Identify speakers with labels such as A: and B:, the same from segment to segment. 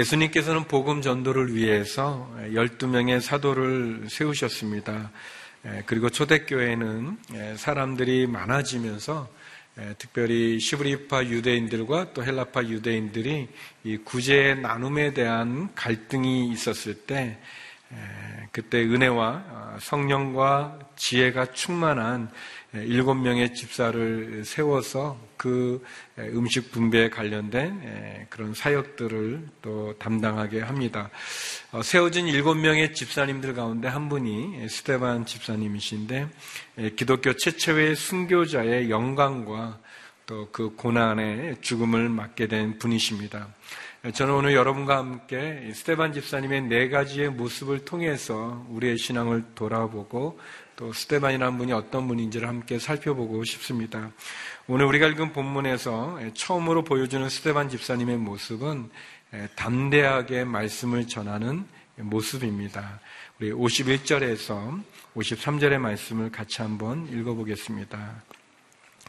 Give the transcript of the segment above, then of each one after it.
A: 예수님께서는 복음 전도를 위해서 12명의 사도를 세우셨습니다. 그리고 초대교회는 사람들이 많아지면서 특별히 시브리파 유대인들과 또 헬라파 유대인들이 이 구제의 나눔에 대한 갈등이 있었을 때 그때 은혜와 어, 성령과 지혜가 충만한 일곱 명의 집사를 세워서 그 음식 분배에 관련된 그런 사역들을 또 담당하게 합니다. 어, 세워진 일곱 명의 집사님들 가운데 한 분이 스테반 집사님이신데 기독교 최초의 순교자의 영광과 또 그 고난의 죽음을 맞게 된 분이십니다. 저는 오늘 여러분과 함께 스테반 집사님의 네 가지의 모습을 통해서 우리의 신앙을 돌아보고 또 스테반이라는 분이 어떤 분인지를 함께 살펴보고 싶습니다. 오늘 우리가 읽은 본문에서 처음으로 보여주는 스테반 집사님의 모습은 담대하게 말씀을 전하는 모습입니다. 우리 51절에서 53절의 말씀을 같이 한번 읽어보겠습니다.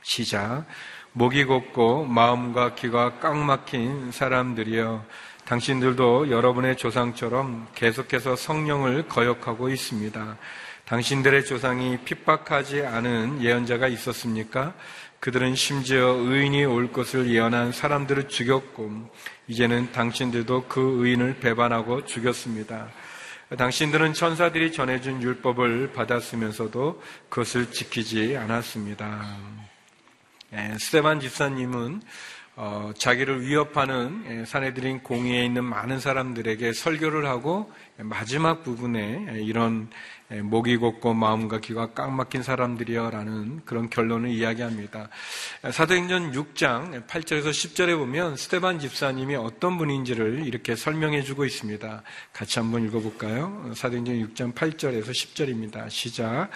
A: 시작. 목이 곱고 마음과 귀가 꽉 막힌 사람들이여 당신들도 여러분의 조상처럼 계속해서 성령을 거역하고 있습니다. 당신들의 조상이 핍박하지 않은 예언자가 있었습니까? 그들은 심지어 의인이 올 것을 예언한 사람들을 죽였고 이제는 당신들도 그 의인을 배반하고 죽였습니다. 당신들은 천사들이 전해준 율법을 받았으면서도 그것을 지키지 않았습니다. 예, 스테반 집사님은 어, 자기를 위협하는 예, 사내들인 공의에 있는 많은 사람들에게 설교를 하고 마지막 부분에 이런 예, 목이 곱고 마음과 귀가 꽉 막힌 사람들이여라는 그런 결론을 이야기합니다. 사도행전 6장 8절에서 10절에 보면 스테반 집사님이 어떤 분인지를 이렇게 설명해 주고 있습니다. 같이 한번 읽어볼까요? 사도행전 6장 8절에서 10절입니다. 시작.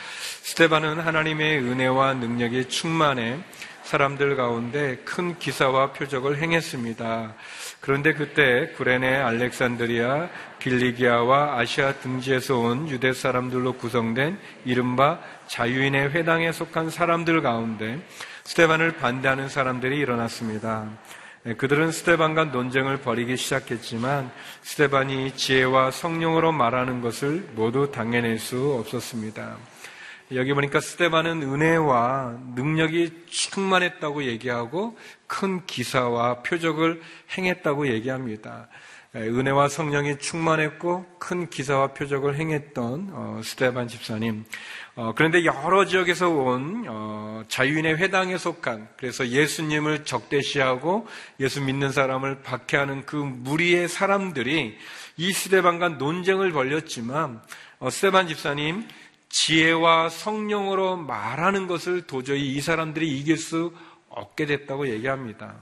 A: 스테반은 하나님의 은혜와 능력이 충만해 사람들 가운데 큰 기사와 표적을 행했습니다. 그런데 그때 구레네 알렉산드리아, 빌리기아와 아시아 등지에서 온 유대 사람들로 구성된 이른바 자유인의 회당에 속한 사람들 가운데 스테반을 반대하는 사람들이 일어났습니다. 네, 그들은 스테반과 논쟁을 벌이기 시작했지만 스테반이 지혜와 성령으로 말하는 것을 모두 당해낼 수 없었습니다. 여기 보니까 스테반은 은혜와 능력이 충만했다고 얘기하고 큰 기사와 표적을 행했다고 얘기합니다. 예, 은혜와 성령이 충만했고 큰 기사와 표적을 행했던 어, 스테반 집사님. 어, 그런데 여러 지역에서 온 어, 자유인의 회당에 속한 그래서 예수님을 적대시하고 예수 믿는 사람을 박해하는 그 무리의 사람들이 이 스테반과 논쟁을 벌였지만 스테반 집사님 지혜와 성령으로 말하는 것을 도저히 이 사람들이 이길 수 없게 됐다고 얘기합니다.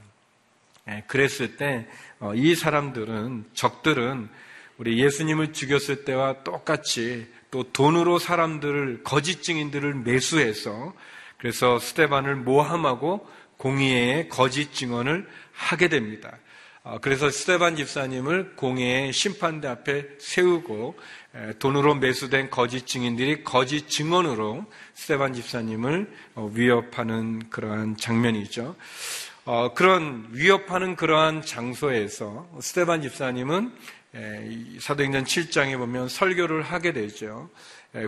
A: 예, 그랬을 때이 어, 사람들은 적들은 우리 예수님을 죽였을 때와 똑같이 또 돈으로 사람들을 거짓 증인들을 매수해서 그래서 스테반을 모함하고 공의의 거짓 증언을 하게 됩니다. 어, 그래서 스테반 집사님을 공의의 심판대 앞에 세우고 돈으로 매수된 거짓 증인들이 거짓 증언으로 스테반 집사님을 어, 위협하는 그러한 장면이죠. 어, 그런 위협하는 그러한 장소에서 스테반 집사님은 사도행전 7장에 보면 설교를 하게 되죠.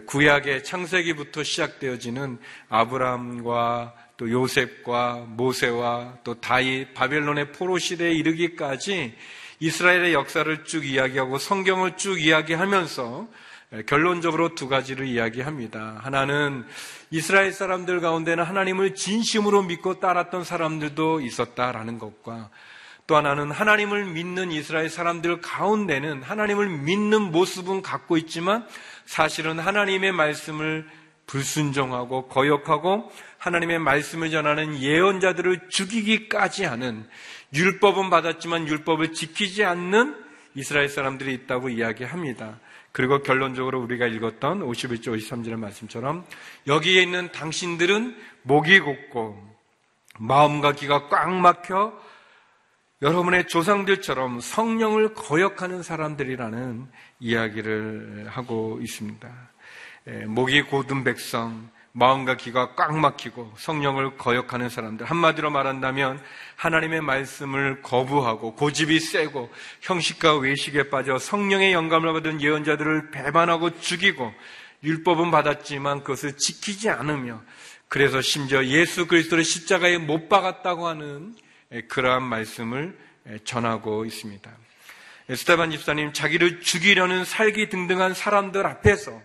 A: 구약의 창세기부터 시작되어지는 아브라함과 또 요셉과 모세와 또 다윗 바벨론의 포로 시대에 이르기까지 이스라엘의 역사를 쭉 이야기하고 성경을 쭉 이야기하면서 결론적으로 두 가지를 이야기합니다. 하나는 이스라엘 사람들 가운데는 하나님을 진심으로 믿고 따랐던 사람들도 있었다라는 것과 또 하나는 하나님을 믿는 이스라엘 사람들 가운데는 하나님을 믿는 모습은 갖고 있지만 사실은 하나님의 말씀을 불순종하고 거역하고 하나님의 말씀을 전하는 예언자들을 죽이기까지 하는 율법은 받았지만 율법을 지키지 않는 이스라엘 사람들이 있다고 이야기합니다. 그리고 결론적으로 우리가 읽었던 51절 53절의 말씀처럼 여기에 있는 당신들은 목이 곱고 마음과 귀가 꽉 막혀 여러분의 조상들처럼 성령을 거역하는 사람들이라는 이야기를 하고 있습니다. 목이 고든 백성, 마음과 귀가 꽉 막히고 성령을 거역하는 사람들. 한마디로 말한다면 하나님의 말씀을 거부하고 고집이 세고 형식과 외식에 빠져 성령의 영감을 받은 예언자들을 배반하고 죽이고 율법은 받았지만 그것을 지키지 않으며 그래서 심지어 예수 그리스도를 십자가에 못 박았다고 하는 그러한 말씀을 전하고 있습니다. 스테반 집사님 자기를 죽이려는 살기 등등한 사람들 앞에서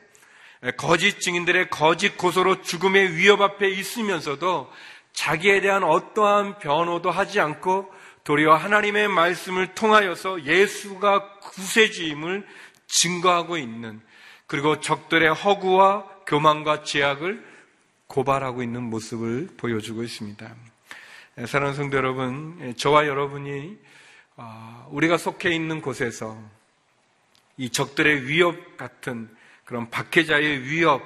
A: 거짓 증인들의 거짓 고소로 죽음의 위협 앞에 있으면서도 자기에 대한 어떠한 변호도 하지 않고 도리어 하나님의 말씀을 통하여서 예수가 구세주임을 증거하고 있는 그리고 적들의 허구와 교만과 제약을 고발하고 있는 모습을 보여주고 있습니다. 사랑하는 성도 여러분, 저와 여러분이 아, 우리가 속해 있는 곳에서 이 적들의 위협 같은 그런 박해자의 위협,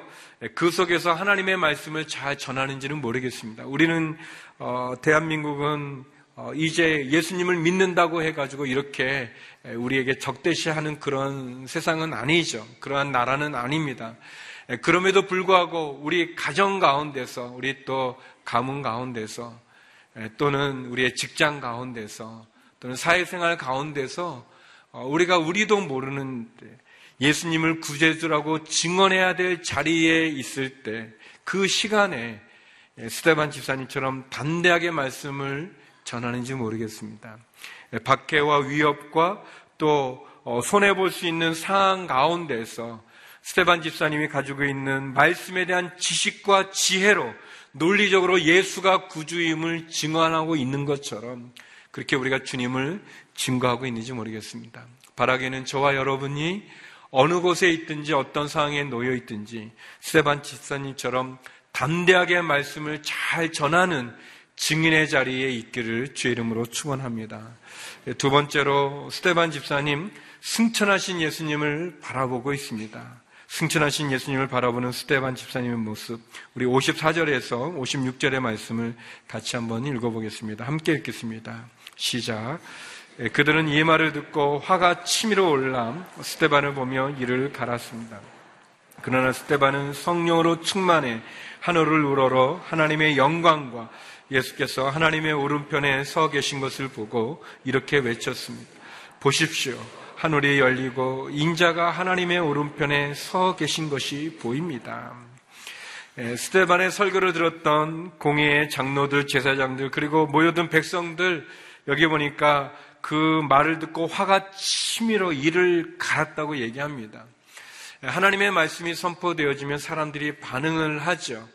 A: 그 속에서 하나님의 말씀을 잘 전하는지는 모르겠습니다. 우리는 어, 대한민국은 어, 이제 예수님을 믿는다고 해가지고 이렇게 우리에게 적대시하는 그런 세상은 아니죠. 그러한 나라는 아닙니다. 그럼에도 불구하고 우리 가정 가운데서, 우리 또 가문 가운데서, 또는 우리의 직장 가운데서, 또는 사회생활 가운데서 어, 우리가 우리도 모르는 예수님을 구제주라고 증언해야 될 자리에 있을 때 그 시간에 스테반 집사님처럼 담대하게 말씀을 전하는지 모르겠습니다. 박해와 위협과 또 어, 손해볼 수 있는 상황 가운데서 스테반 집사님이 가지고 있는 말씀에 대한 지식과 지혜로 논리적으로 예수가 구주임을 증언하고 있는 것처럼 그렇게 우리가 주님을 증거하고 있는지 모르겠습니다. 바라기는 저와 여러분이 어느 곳에 있든지 어떤 상황에 놓여 있든지 스테반 집사님처럼 담대하게 말씀을 잘 전하는 증인의 자리에 있기를 주의 이름으로 축원합니다. 두 번째로 스테반 집사님 승천하신 예수님을 바라보고 있습니다. 승천하신 예수님을 바라보는 스테반 집사님의 모습 우리 54절에서 56절의 말씀을 같이 한번 읽어보겠습니다. 함께 읽겠습니다. 시작. 예, 그들은 이 말을 듣고 화가 치밀어 올라 스테반을 보며 이를 갈았습니다. 그러나 스테반은 성령으로 충만해 하늘을 우러러 하나님의 영광과 예수께서 하나님의 오른편에 서 계신 것을 보고 이렇게 외쳤습니다. 보십시오. 하늘이 열리고 인자가 하나님의 오른편에 서 계신 것이 보입니다. 예, 스테반의 설교를 들었던 공예의 장로들, 제사장들, 그리고 모여든 백성들, 여기 보니까 그 말을 듣고 화가 치밀어 이를 갈았다고 얘기합니다. 하나님의 말씀이 선포되어지면 사람들이 반응을 하죠.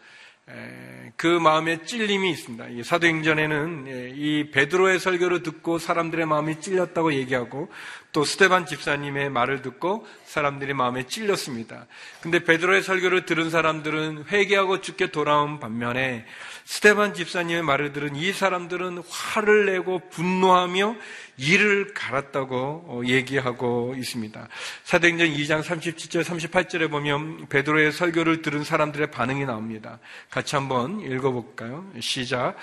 A: 그 마음에 찔림이 있습니다. 사도행전에는 예, 이 베드로의 설교를 듣고 사람들의 마음이 찔렸다고 얘기하고 또 스테반 집사님의 말을 듣고 사람들이 마음에 찔렸습니다. 근데 베드로의 설교를 들은 사람들은 회개하고 죽게 돌아온 반면에 스테반 집사님의 말을 들은 이 사람들은 화를 내고 분노하며 이를 갈았다고 어, 얘기하고 있습니다. 사도행전 2장 37절 38절에 보면 베드로의 설교를 들은 사람들의 반응이 나옵니다. 같이 한번 읽어볼까요? 시작.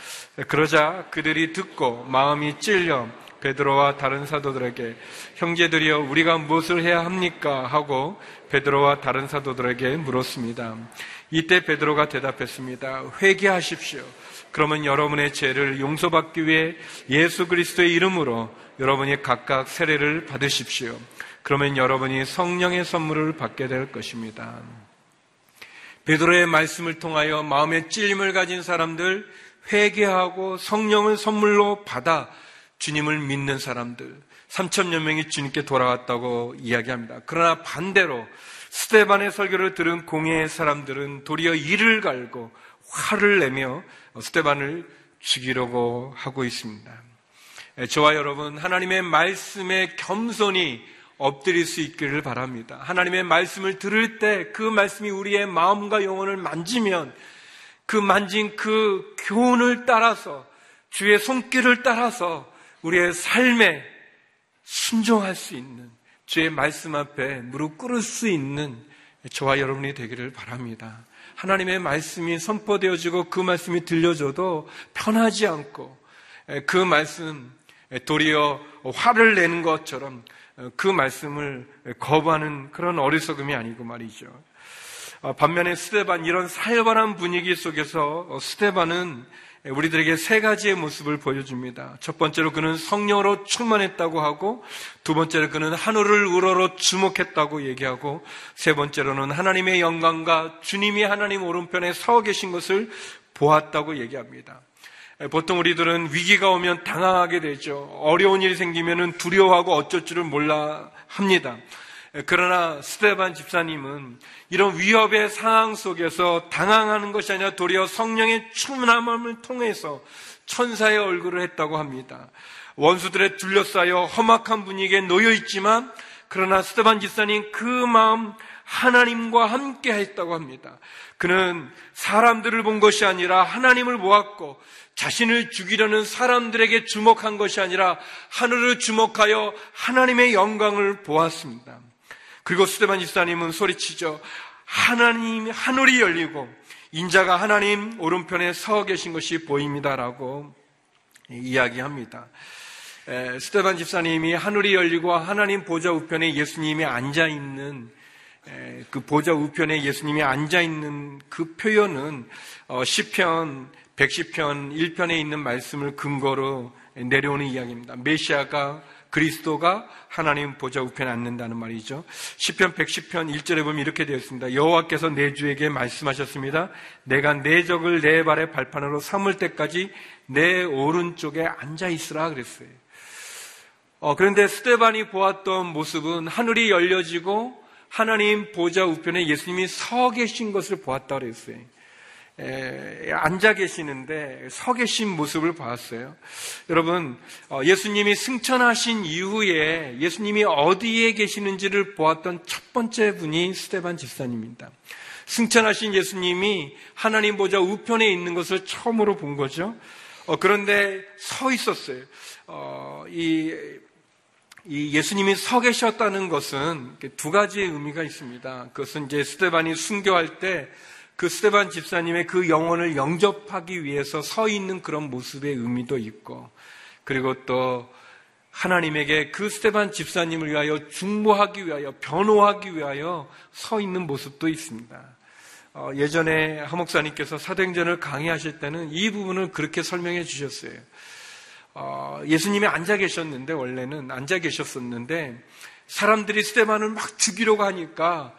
A: 그러자 그들이 듣고 마음이 찔려 베드로와 다른 사도들에게 형제들이여 우리가 무엇을 해야 합니까? 하고 베드로와 다른 사도들에게 물었습니다. 이때 베드로가 대답했습니다. 회개하십시오. 그러면 여러분의 죄를 용서받기 위해 예수 그리스도의 이름으로 여러분이 각각 세례를 받으십시오. 그러면 여러분이 성령의 선물을 받게 될 것입니다. 베드로의 말씀을 통하여 마음의 찔림을 가진 사람들 회개하고 성령을 선물로 받아 주님을 믿는 사람들 3천여 명이 주님께 돌아왔다고 이야기합니다. 그러나 반대로 스테반의 설교를 들은 공예의 사람들은 도리어 이를 갈고 화를 내며 스테반을 죽이려고 하고 있습니다. 저와 여러분, 하나님의 말씀에 겸손히 엎드릴 수 있기를 바랍니다. 하나님의 말씀을 들을 때 그 말씀이 우리의 마음과 영혼을 만지면 그 만진 그 교훈을 따라서 주의 손길을 따라서 우리의 삶에 순종할 수 있는 주의 말씀 앞에 무릎 꿇을 수 있는 저와 여러분이 되기를 바랍니다. 하나님의 말씀이 선포되어지고 그 말씀이 들려줘도 편하지 않고 그 말씀 도리어 화를 내는 것처럼 그 말씀을 거부하는 그런 어리석음이 아니고 말이죠. 어, 반면에 스테반 이런 살벌한 분위기 속에서 어, 스테반은 우리들에게 세 가지의 모습을 보여줍니다. 첫 번째로 그는 성령으로 충만했다고 하고, 두 번째로 그는 하늘을 우러러 주목했다고 얘기하고, 세 번째로는 하나님의 영광과 주님이 하나님 오른편에 서 계신 것을 보았다고 얘기합니다. 보통 우리들은 위기가 오면 당황하게 되죠. 어려운 일이 생기면 두려워하고 어쩔 줄을 몰라 합니다. 그러나 스테반 집사님은 이런 위협의 상황 속에서 당황하는 것이 아니라 도리어 성령의 충만함을 통해서 천사의 얼굴을 했다고 합니다. 원수들에 둘러싸여 험악한 분위기에 놓여 있지만 그러나 스테반 집사님 그 마음 하나님과 함께 했다고 합니다. 그는 사람들을 본 것이 아니라 하나님을 보았고 자신을 죽이려는 사람들에게 주목한 것이 아니라 하늘을 주목하여 하나님의 영광을 보았습니다. 그리고 스테반 집사님은 소리치죠. 하나님, 하늘이 열리고 인자가 하나님 오른편에 서 계신 것이 보입니다라고 이야기합니다. 에, 스테반 집사님이 하늘이 열리고 하나님 보좌 우편에 예수님이 앉아 있는 그 보좌 우편에 예수님이 앉아 있는 그 표현은 어, 시편 110편 1편에 있는 말씀을 근거로 내려오는 이야기입니다. 메시아가 그리스도가 하나님 보좌 우편에 앉는다는 말이죠. 시편 110편 1절에 보면 이렇게 되어 있습니다. 여호와께서 내 주에게 말씀하셨습니다. 내가 내 적을 내 발의 발판으로 삼을 때까지 내 오른쪽에 앉아 있으라 그랬어요. 어, 그런데 스테반이 보았던 모습은 하늘이 열려지고 하나님 보좌 우편에 예수님이 서 계신 것을 보았다 그랬어요. 에, 앉아 계시는데 서 계신 모습을 봤어요. 여러분, 어, 예수님이 승천하신 이후에 예수님이 어디에 계시는지를 보았던 첫 번째 분이 스테반 집사님입니다. 승천하신 예수님이 하나님 보좌 우편에 있는 것을 처음으로 본 거죠. 어, 그런데 서 있었어요. 어, 이, 이 예수님이 서 계셨다는 것은 두 가지의 의미가 있습니다. 그것은 이제 스테반이 순교할 때 그 스테반 집사님의 그 영혼을 영접하기 위해서 서 있는 그런 모습의 의미도 있고, 그리고 또 하나님에게 그 스테반 집사님을 위하여 중보하기 위하여, 변호하기 위하여 서 있는 모습도 있습니다. 어, 예전에 하목사님께서 사도행전을 강의하실 때는 이 부분을 그렇게 설명해 주셨어요. 어, 예수님이 앉아 계셨는데, 원래는 앉아 계셨었는데, 사람들이 스테반을 막 죽이려고 하니까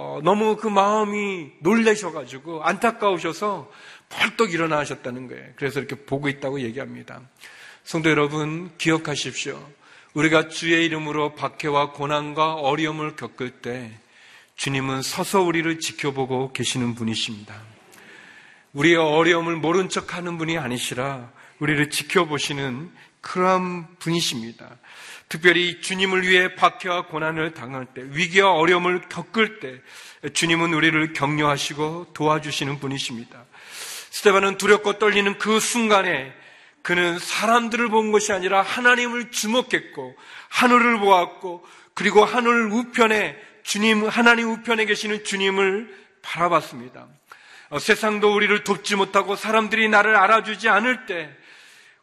A: 어, 너무 그 마음이 놀라셔가지고 안타까우셔서 벌떡 일어나셨다는 거예요. 그래서 이렇게 보고 있다고 얘기합니다. 성도 여러분 기억하십시오. 우리가 주의 이름으로 박해와 고난과 어려움을 겪을 때 주님은 서서 우리를 지켜보고 계시는 분이십니다. 우리의 어려움을 모른 척 하는 분이 아니시라 우리를 지켜보시는 그러한 분이십니다. 특별히 주님을 위해 박해와 고난을 당할 때, 위기와 어려움을 겪을 때, 주님은 우리를 격려하시고 도와주시는 분이십니다. 스테반은 두렵고 떨리는 그 순간에 그는 사람들을 본 것이 아니라 하나님을 주목했고, 하늘을 보았고, 그리고 하늘 우편에 주님, 하나님 우편에 계시는 주님을 바라봤습니다. 어, 세상도 우리를 돕지 못하고 사람들이 나를 알아주지 않을 때,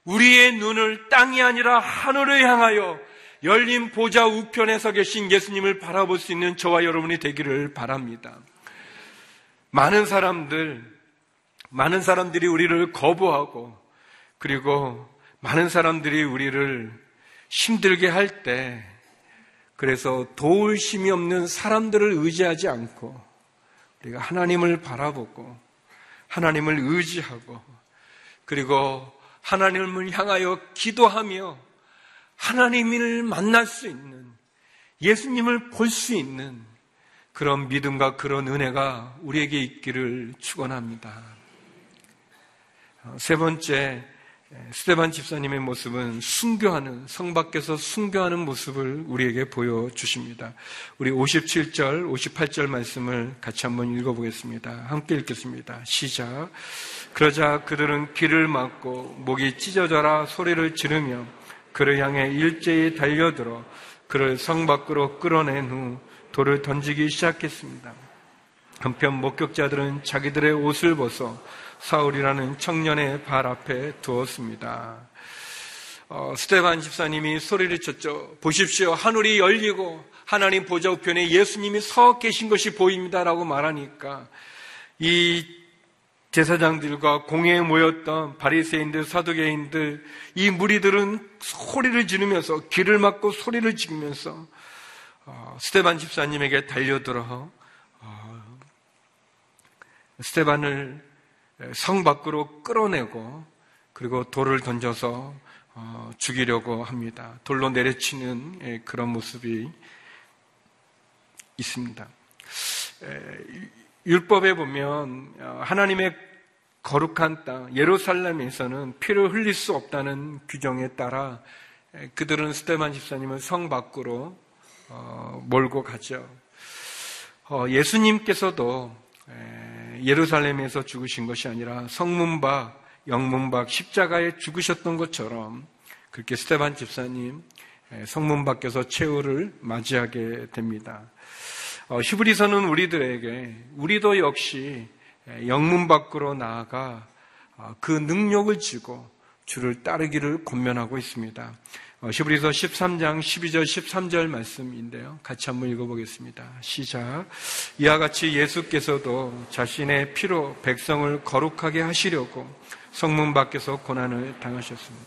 A: 우리의 눈을 땅이 아니라 하늘을 향하여 열린 보좌 우편에 서 계신 예수님을 바라볼 수 있는 저와 여러분이 되기를 바랍니다. 많은 사람들, 많은 사람들이 우리를 거부하고, 그리고 많은 사람들이 우리를 힘들게 할 때, 그래서 도울 힘이 없는 사람들을 의지하지 않고, 우리가 하나님을 바라보고, 하나님을 의지하고, 그리고 하나님을 향하여 기도하며 하나님을 만날 수 있는 예수님을 볼 수 있는 그런 믿음과 그런 은혜가 우리에게 있기를 축원합니다. 어, 세 번째 스테반 집사님의 모습은 순교하는 성 밖에서 순교하는 모습을 우리에게 보여 주십니다. 우리 57절, 58절 말씀을 같이 한번 읽어 보겠습니다. 함께 읽겠습니다. 시작. 그러자 그들은 귀를 막고 목이 찢어져라 소리를 지르며 그를 향해 일제히 달려들어 그를 성 밖으로 끌어낸 후 돌을 던지기 시작했습니다. 한편 목격자들은 자기들의 옷을 벗어 사울이라는 청년의 발 앞에 두었습니다. 어, 스테반 집사님이 소리를 쳤죠. 보십시오. 하늘이 열리고 하나님 보좌 우편에 예수님이 서 계신 것이 보입니다라고 말하니까 이 제사장들과 공회에 모였던 바리새인들, 사두개인들, 이 무리들은 소리를 지르면서 귀를 막고 소리를 지르면서 어, 스테반 집사님에게 달려들어 어, 스테반을 성 밖으로 끌어내고 그리고 돌을 던져서 어, 죽이려고 합니다. 돌로 내려치는 예, 그런 모습이 있습니다. 율법에 보면 어, 하나님의 거룩한 땅 예루살렘에서는 피를 흘릴 수 없다는 규정에 따라 그들은 스테반 집사님을 성 밖으로 어, 몰고 가죠. 어, 예수님께서도 예루살렘에서 죽으신 것이 아니라 성문 밖, 영문 밖 십자가에 죽으셨던 것처럼 그렇게 스테반 집사님 성문 밖에서 최후를 맞이하게 됩니다. 어, 히브리서는 우리들에게 우리도 역시 영문 밖으로 나아가 어, 그 능력을 지고 주를 따르기를 권면하고 있습니다. 어, 히브리서 13장 12절 13절 말씀인데요. 같이 한번 읽어보겠습니다. 시작. 이와 같이 예수께서도 자신의 피로 백성을 거룩하게 하시려고 성문 밖에서 고난을 당하셨습니다.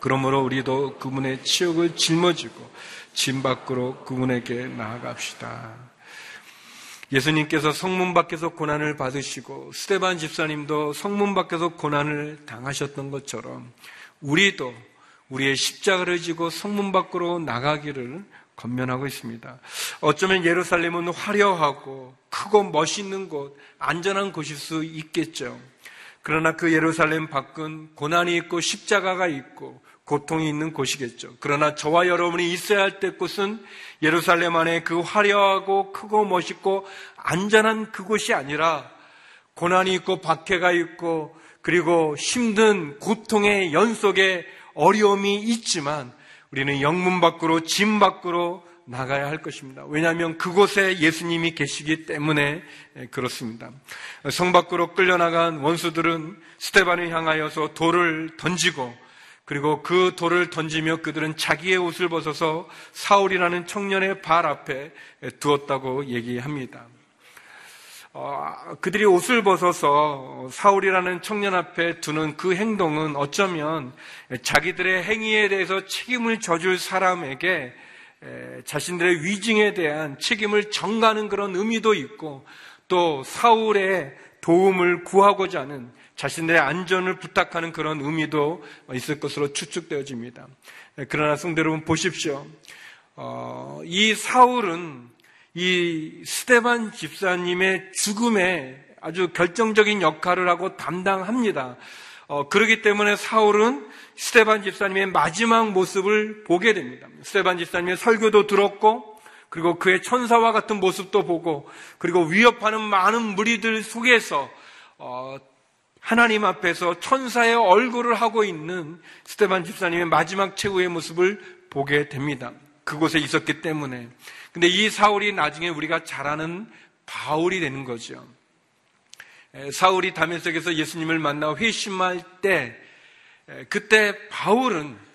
A: 그러므로 우리도 그분의 치욕을 짊어지고 진 밖으로 그분에게 나아갑시다. 예수님께서 성문 밖에서 고난을 받으시고 스테반 집사님도 성문 밖에서 고난을 당하셨던 것처럼 우리도 우리의 십자가를 지고 성문 밖으로 나가기를 건면하고 있습니다. 어쩌면 예루살렘은 화려하고 크고 멋있는 곳, 안전한 곳일 수 있겠죠. 그러나 그 예루살렘 밖은 고난이 있고 십자가가 있고 고통이 있는 곳이겠죠. 그러나 저와 여러분이 있어야 할 때 곳은 예루살렘 안에 그 화려하고 크고 멋있고 안전한 그곳이 아니라 고난이 있고 박해가 있고 그리고 힘든 고통의 연속에 어려움이 있지만 우리는 영문 밖으로 짐 밖으로 나가야 할 것입니다. 왜냐하면 그곳에 예수님이 계시기 때문에 그렇습니다. 성 밖으로 끌려나간 원수들은 스테반을 향하여서 돌을 던지고 그리고 그 돌을 던지며 그들은 자기의 옷을 벗어서 사울이라는 청년의 발 앞에 두었다고 얘기합니다. 어, 그들이 옷을 벗어서 사울이라는 청년 앞에 두는 그 행동은 어쩌면 자기들의 행위에 대해서 책임을 져줄 사람에게 자신들의 위증에 대한 책임을 전가하는 그런 의미도 있고 또 사울의 도움을 구하고자 하는 자신들의 안전을 부탁하는 그런 의미도 있을 것으로 추측되어집니다. 그러나 성대 여러분 보십시오. 어, 이 사울은 이 스테반 집사님의 죽음에 아주 결정적인 역할을 하고 담당합니다. 어, 그렇기 때문에 사울은 스테반 집사님의 마지막 모습을 보게 됩니다. 스테반 집사님의 설교도 들었고, 그리고 그의 천사와 같은 모습도 보고, 그리고 위협하는 많은 무리들 속에서 어, 하나님 앞에서 천사의 얼굴을 하고 있는 스테반 집사님의 마지막 최후의 모습을 보게 됩니다. 그곳에 있었기 때문에. 근데 이 사울이 나중에 우리가 잘 아는 바울이 되는 거죠. 사울이 다메섹에서 예수님을 만나 회심할 때 그때 바울은 어,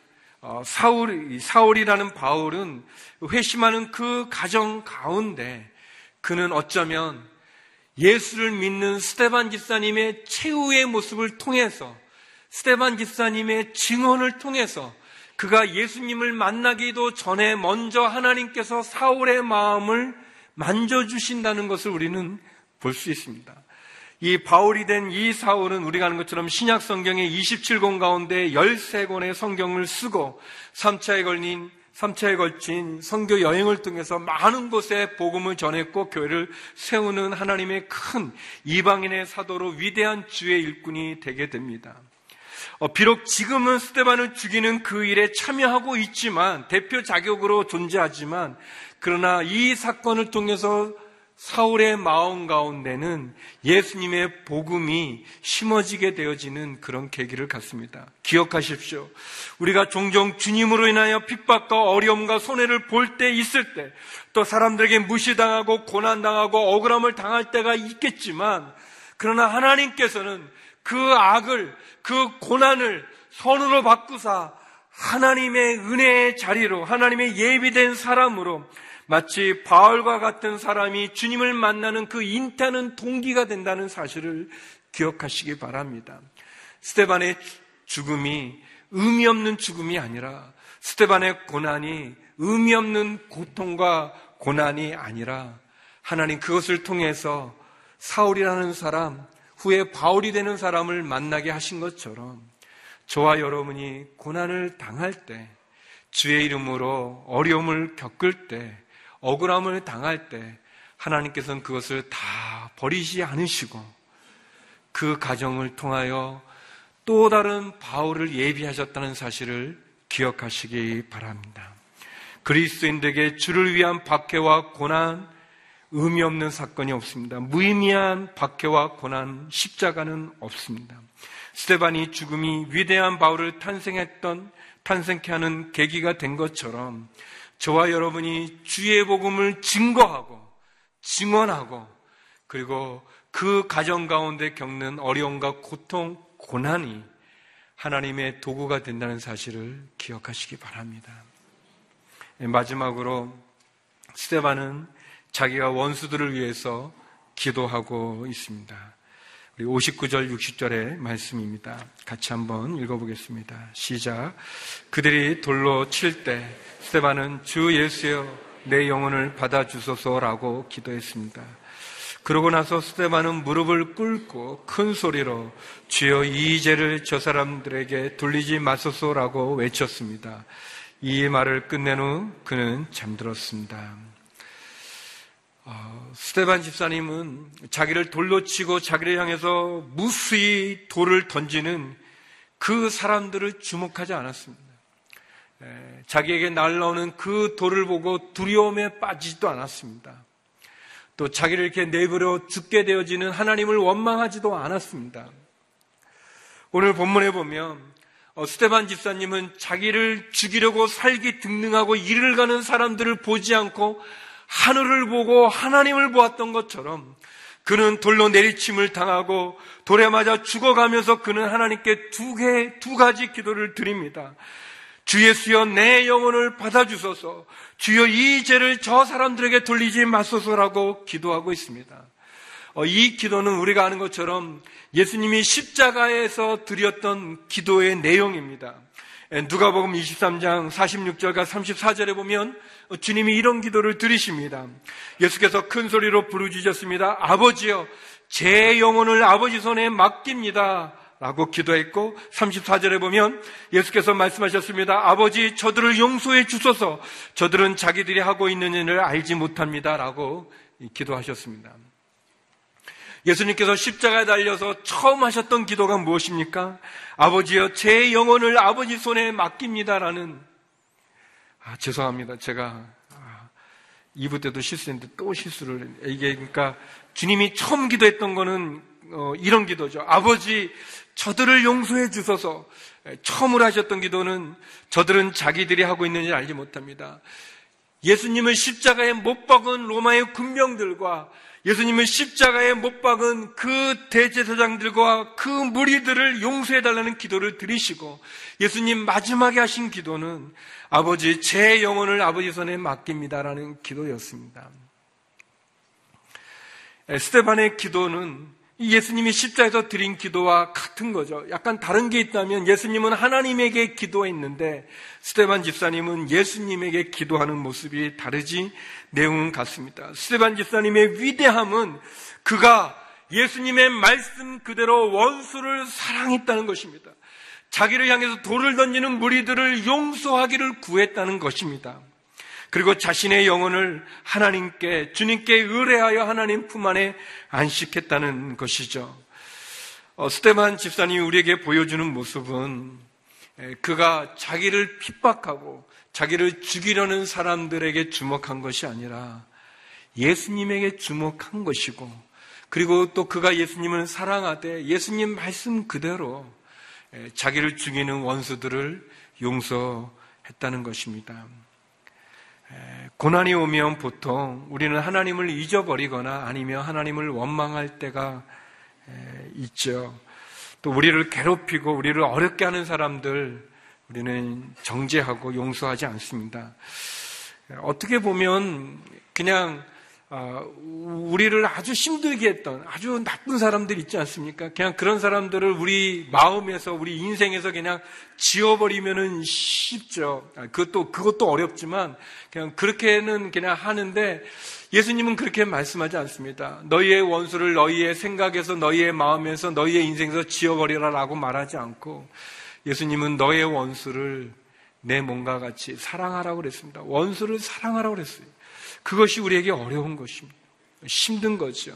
A: 사울 사울이라는 바울은 회심하는 그 가정 가운데 그는 어쩌면 예수를 믿는 스테반 기사님의 최후의 모습을 통해서 스테반 기사님의 증언을 통해서 그가 예수님을 만나기도 전에 먼저 하나님께서 사울의 마음을 만져주신다는 것을 우리는 볼 수 있습니다. 이 바울이 된 이 사울은 우리가 아는 것처럼 신약 성경의 27권 가운데 13권의 성경을 쓰고 3차에 걸린 3차에 걸친 선교 여행을 통해서 많은 곳에 복음을 전했고 교회를 세우는 하나님의 큰 이방인의 사도로 위대한 주의 일꾼이 되게 됩니다. 어, 비록 지금은 스테반을 죽이는 그 일에 참여하고 있지만 대표 자격으로 존재하지만 그러나 이 사건을 통해서 사울의 마음 가운데는 예수님의 복음이 심어지게 되어지는 그런 계기를 갖습니다. 기억하십시오. 우리가 종종 주님으로 인하여 핍박과 어려움과 손해를 볼 때 있을 때, 또 사람들에게 무시당하고 고난당하고 억울함을 당할 때가 있겠지만, 그러나 하나님께서는 그 악을, 그 고난을 선으로 바꾸사 하나님의 은혜의 자리로 하나님의 예비된 사람으로 마치 바울과 같은 사람이 주님을 만나는 그 인타는 동기가 된다는 사실을 기억하시기 바랍니다. 스테반의 죽음이 의미 없는 죽음이 아니라 스테반의 고난이 의미 없는 고통과 고난이 아니라 하나님 그것을 통해서 사울이라는 사람, 후에 바울이 되는 사람을 만나게 하신 것처럼 저와 여러분이 고난을 당할 때, 주의 이름으로 어려움을 겪을 때, 억울함을 당할 때, 하나님께서는 그것을 다 버리지 않으시고 그 가정을 통하여 또 다른 바울을 예비하셨다는 사실을 기억하시기 바랍니다. 그리스도인들에게 주를 위한 박해와 고난, 의미 없는 사건이 없습니다. 무의미한 박해와 고난, 십자가는 없습니다. 스테반이 죽음이 위대한 바울을 탄생했던, 탄생케 하는 계기가 된 것처럼 저와 여러분이 주의 복음을 증거하고, 증언하고, 그리고 그 가정 가운데 겪는 어려움과 고통, 고난이 하나님의 도구가 된다는 사실을 기억하시기 바랍니다. 예, 마지막으로 스테반은 자기가 원수들을 위해서 기도하고 있습니다. 우리 59절, 60절의 말씀입니다. 같이 한번 읽어보겠습니다. 시작. 그들이 돌로 칠 때 스테반은 주 예수여 내 영혼을 받아 주소서라고 기도했습니다. 그러고 나서 스테반은 무릎을 꿇고 큰 소리로 주여 이 죄를 저 사람들에게 돌리지 마소서라고 외쳤습니다. 이 말을 끝낸 후 그는 잠들었습니다. 어, 스테반 집사님은 자기를 돌로 치고 자기를 향해서 무수히 돌을 던지는 그 사람들을 주목하지 않았습니다. 에, 자기에게 날라오는 그 돌을 보고 두려움에 빠지지도 않았습니다. 또 자기를 이렇게 내버려 죽게 되어지는 하나님을 원망하지도 않았습니다. 오늘 본문에 보면 어, 스테반 집사님은 자기를 죽이려고 살기 등등하고 일을 가는 사람들을 보지 않고 하늘을 보고 하나님을 보았던 것처럼 그는 돌로 내리침을 당하고 돌에 맞아 죽어가면서 그는 하나님께 두 개, 두 가지 기도를 드립니다. 주 예수여 내 영혼을 받아주소서 주여 이 죄를 저 사람들에게 돌리지 마소서라고 기도하고 있습니다. 어, 이 기도는 우리가 아는 것처럼 예수님이 십자가에서 드렸던 기도의 내용입니다. 누가복음 23장 46절과 34절에 보면 주님이 이런 기도를 드리십니다. 예수께서 큰 소리로 부르짖었습니다. 아버지여 제 영혼을 아버지 손에 맡깁니다. 라고 기도했고 34절에 보면 예수께서 말씀하셨습니다. 아버지 저들을 용서해 주소서 저들은 자기들이 하고 있는 일을 알지 못합니다. 라고 기도하셨습니다. 예수님께서 십자가에 달려서 처음 하셨던 기도가 무엇입니까? 아버지여 제 영혼을 아버지 손에 맡깁니다라는 아, 죄송합니다. 제가 아, 2부 때도 실수했는데 또 실수를 이게 그러니까 주님이 처음 기도했던 거는 어, 이런 기도죠. 아버지 저들을 용서해 주소서. 처음으로 하셨던 기도는 저들은 자기들이 하고 있는 일 알지 못합니다. 예수님을 십자가에 못 박은 로마의 군병들과 예수님은 십자가에 못 박은 그 대제사장들과 그 무리들을 용서해 달라는 기도를 드리시고 예수님 마지막에 하신 기도는 아버지 제 영혼을 아버지 손에 맡깁니다라는 기도였습니다. 스테반의 기도는 예수님이 십자에서 드린 기도와 같은 거죠. 약간 다른 게 있다면 예수님은 하나님에게 기도했는데 스테반 집사님은 예수님에게 기도하는 모습이 다르지 내용은 같습니다. 스테반 집사님의 위대함은 그가 예수님의 말씀 그대로 원수를 사랑했다는 것입니다. 자기를 향해서 돌을 던지는 무리들을 용서하기를 구했다는 것입니다. 그리고 자신의 영혼을 하나님께, 주님께 의뢰하여 하나님 품 안에 안식했다는 것이죠. 어, 스테반 집사님이 우리에게 보여주는 모습은 그가 자기를 핍박하고 자기를 죽이려는 사람들에게 주목한 것이 아니라 예수님에게 주목한 것이고 그리고 또 그가 예수님을 사랑하되 예수님 말씀 그대로 자기를 죽이는 원수들을 용서했다는 것입니다. 고난이 오면 보통 우리는 하나님을 잊어버리거나 아니면 하나님을 원망할 때가 있죠. 또 우리를 괴롭히고 우리를 어렵게 하는 사람들 우리는 정죄하고 용서하지 않습니다. 어떻게 보면 그냥 아, 우리를 아주 힘들게 했던 아주 나쁜 사람들 있지 않습니까? 그냥 그런 사람들을 우리 마음에서 우리 인생에서 그냥 지워버리면은 쉽죠. 아, 그것도 그것도 어렵지만 그냥 그렇게는 그냥 하는데 예수님은 그렇게 말씀하지 않습니다. 너희의 원수를 너희의 생각에서 너희의 마음에서 너희의 인생에서 지워버리라라고 말하지 않고 예수님은 너의 원수를 내 몸과 같이 사랑하라고 그랬습니다. 원수를 사랑하라고 그랬어요. 그것이 우리에게 어려운 것입니다. 힘든 거죠.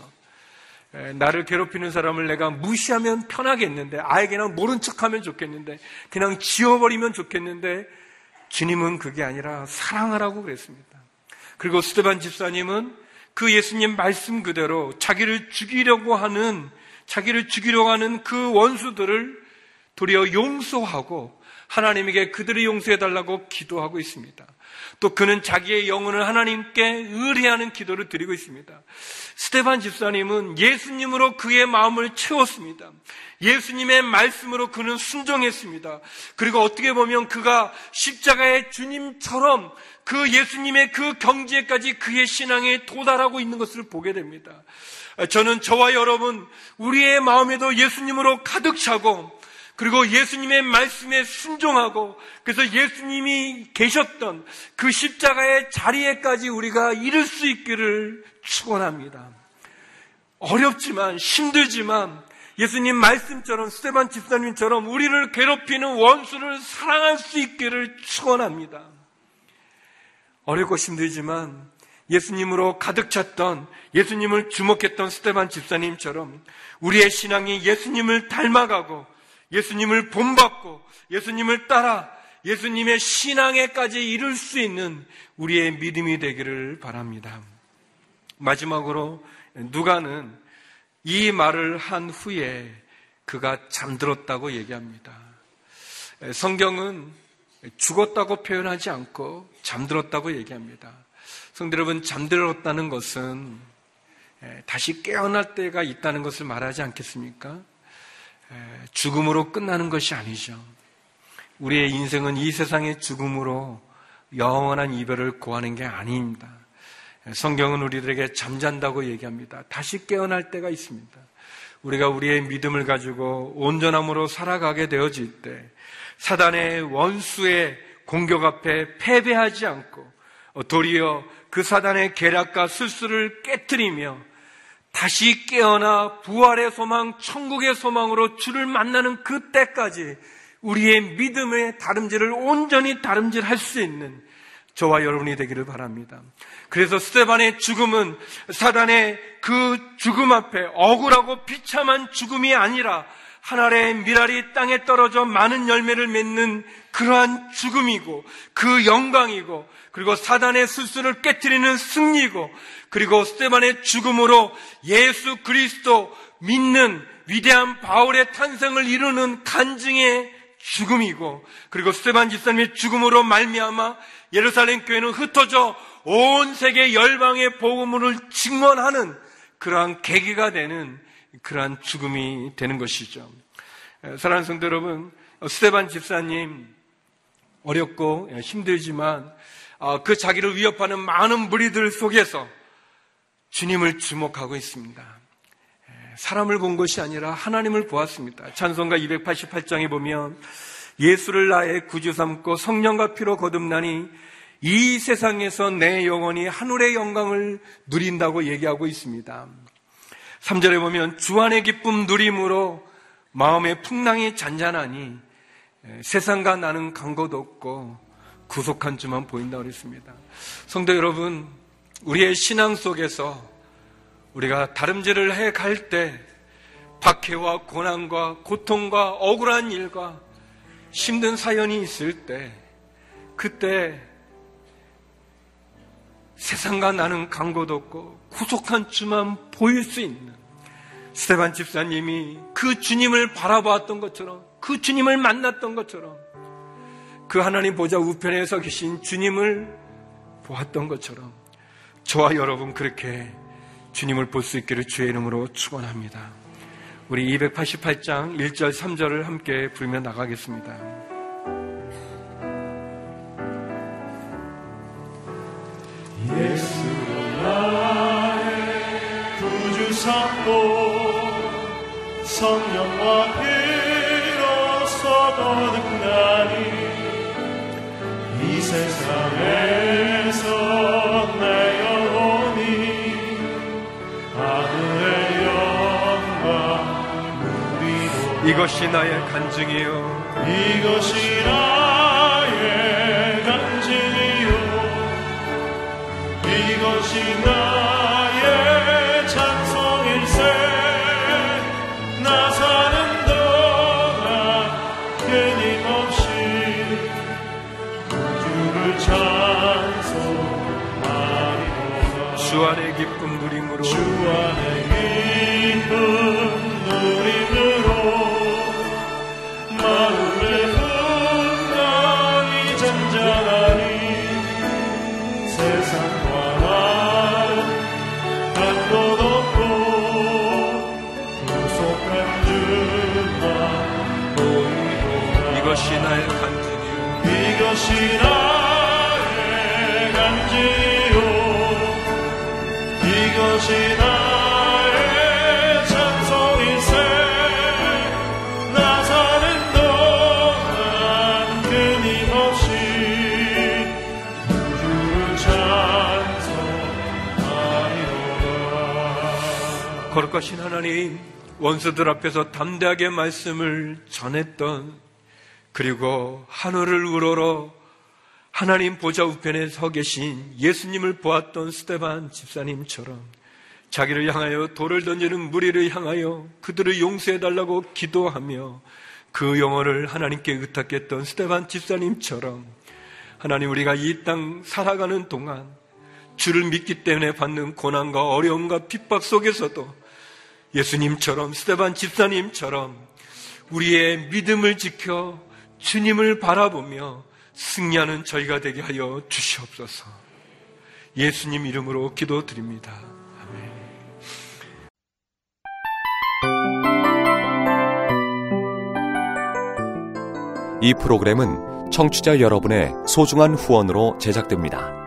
A: 나를 괴롭히는 사람을 내가 무시하면 편하겠는데, 아예 그냥 모른 척 하면 좋겠는데, 그냥 지워버리면 좋겠는데, 주님은 그게 아니라 사랑하라고 그랬습니다. 그리고 스테반 집사님은 그 예수님 말씀 그대로 자기를 죽이려고 하는, 자기를 죽이려고 하는 그 원수들을 도리어 용서하고 하나님에게 그들을 용서해달라고 기도하고 있습니다. 또 그는 자기의 영혼을 하나님께 의뢰하는 기도를 드리고 있습니다. 스테반 집사님은 예수님으로 그의 마음을 채웠습니다. 예수님의 말씀으로 그는 순종했습니다. 그리고 어떻게 보면 그가 십자가의 주님처럼 그 예수님의 그 경지에까지 그의 신앙에 도달하고 있는 것을 보게 됩니다. 저는 저와 여러분, 우리의 마음에도 예수님으로 가득 차고 그리고 예수님의 말씀에 순종하고 그래서 예수님이 계셨던 그 십자가의 자리에까지 우리가 이룰 수 있기를 축원합니다. 어렵지만 힘들지만 예수님 말씀처럼 스테반 집사님처럼 우리를 괴롭히는 원수를 사랑할 수 있기를 축원합니다. 어렵고 힘들지만 예수님으로 가득 찼던 예수님을 주목했던 스테반 집사님처럼 우리의 신앙이 예수님을 닮아가고 예수님을 본받고 예수님을 따라 예수님의 신앙에까지 이룰 수 있는 우리의 믿음이 되기를 바랍니다. 마지막으로 누가는 이 말을 한 후에 그가 잠들었다고 얘기합니다. 성경은 죽었다고 표현하지 않고 잠들었다고 얘기합니다. 성도 여러분, 잠들었다는 것은 다시 깨어날 때가 있다는 것을 말하지 않겠습니까? 죽음으로 끝나는 것이 아니죠. 우리의 인생은 이 세상의 죽음으로 영원한 이별을 고하는 게 아닙니다. 성경은 우리들에게 잠잔다고 얘기합니다. 다시 깨어날 때가 있습니다. 우리가 우리의 믿음을 가지고 온전함으로 살아가게 되어질 때 사단의 원수의 공격 앞에 패배하지 않고 도리어 그 사단의 계략과 술수를 깨뜨리며 다시 깨어나 부활의 소망, 천국의 소망으로 주를 만나는 그때까지 우리의 믿음의 다름질을 온전히 다름질할 수 있는 저와 여러분이 되기를 바랍니다. 그래서 스테반의 죽음은 사단의 그 죽음 앞에 억울하고 비참한 죽음이 아니라 하늘의 미랄이 땅에 떨어져 많은 열매를 맺는 그러한 죽음이고 그 영광이고 그리고 사단의 술수를 깨뜨리는 승리고 그리고 스테반의 죽음으로 예수 그리스도 믿는 위대한 바울의 탄생을 이루는 간증의 죽음이고 그리고 스테반 집사님의 죽음으로 말미암아 예루살렘 교회는 흩어져 온 세계 열방의 복음을 증언하는 그러한 계기가 되는 그러한 죽음이 되는 것이죠. 사랑하는 성도 여러분, 스테반 집사님 어렵고 힘들지만 어, 그 자기를 위협하는 많은 무리들 속에서 주님을 주목하고 있습니다. 사람을 본 것이 아니라 하나님을 보았습니다. 찬송가 288장에 보면 예수를 나의 구주 삼고 성령과 피로 거듭나니 이 세상에서 내 영혼이 하늘의 영광을 누린다고 얘기하고 있습니다. 3절에 보면 주 안의 기쁨 누림으로 마음의 풍랑이 잔잔하니 세상과 나는 간 것 없고 구속한 주만 보인다고 그랬습니다. 성도 여러분, 우리의 신앙 속에서 우리가 다름질을 해 갈 때 박해와 고난과 고통과 억울한 일과 힘든 사연이 있을 때 그때 세상과 나는 간곳 없고 구속한 주만 보일 수 있는 스테반 집사님이 그 주님을 바라보았던 것처럼 그 주님을 만났던 것처럼 그 하나님 보좌 우편에 서 계신 주님을 보았던 것처럼 저와 여러분 그렇게 주님을 볼 수 있기를 주의 이름으로 축원합니다. 우리 288장 1절 3절을 함께 부르며 나가겠습니다.
B: 예수는 나의 구주 삼고 성령과 피로써 거듭나니 이 세상에서 내 영혼이 하늘의 영광 누리로
A: 이것이 나의 간증이요.
B: 이것이 나의
A: 거룩하신 하나님 원수들 앞에서 담대하게 말씀을 전했던 그리고 하늘을 우러러 하나님 보좌 우편에 서 계신 예수님을 보았던 스테반 집사님처럼 자기를 향하여 돌을 던지는 무리를 향하여 그들을 용서해 달라고 기도하며 그 영혼을 하나님께 의탁했던 스테반 집사님처럼 하나님 우리가 이 땅 살아가는 동안 주를 믿기 때문에 받는 고난과 어려움과 핍박 속에서도 예수님처럼 스테반 집사님처럼 우리의 믿음을 지켜 주님을 바라보며 승리하는 저희가 되게 하여 주시옵소서. 예수님 이름으로 기도드립니다.
C: 이 프로그램은 청취자 여러분의 소중한 후원으로 제작됩니다.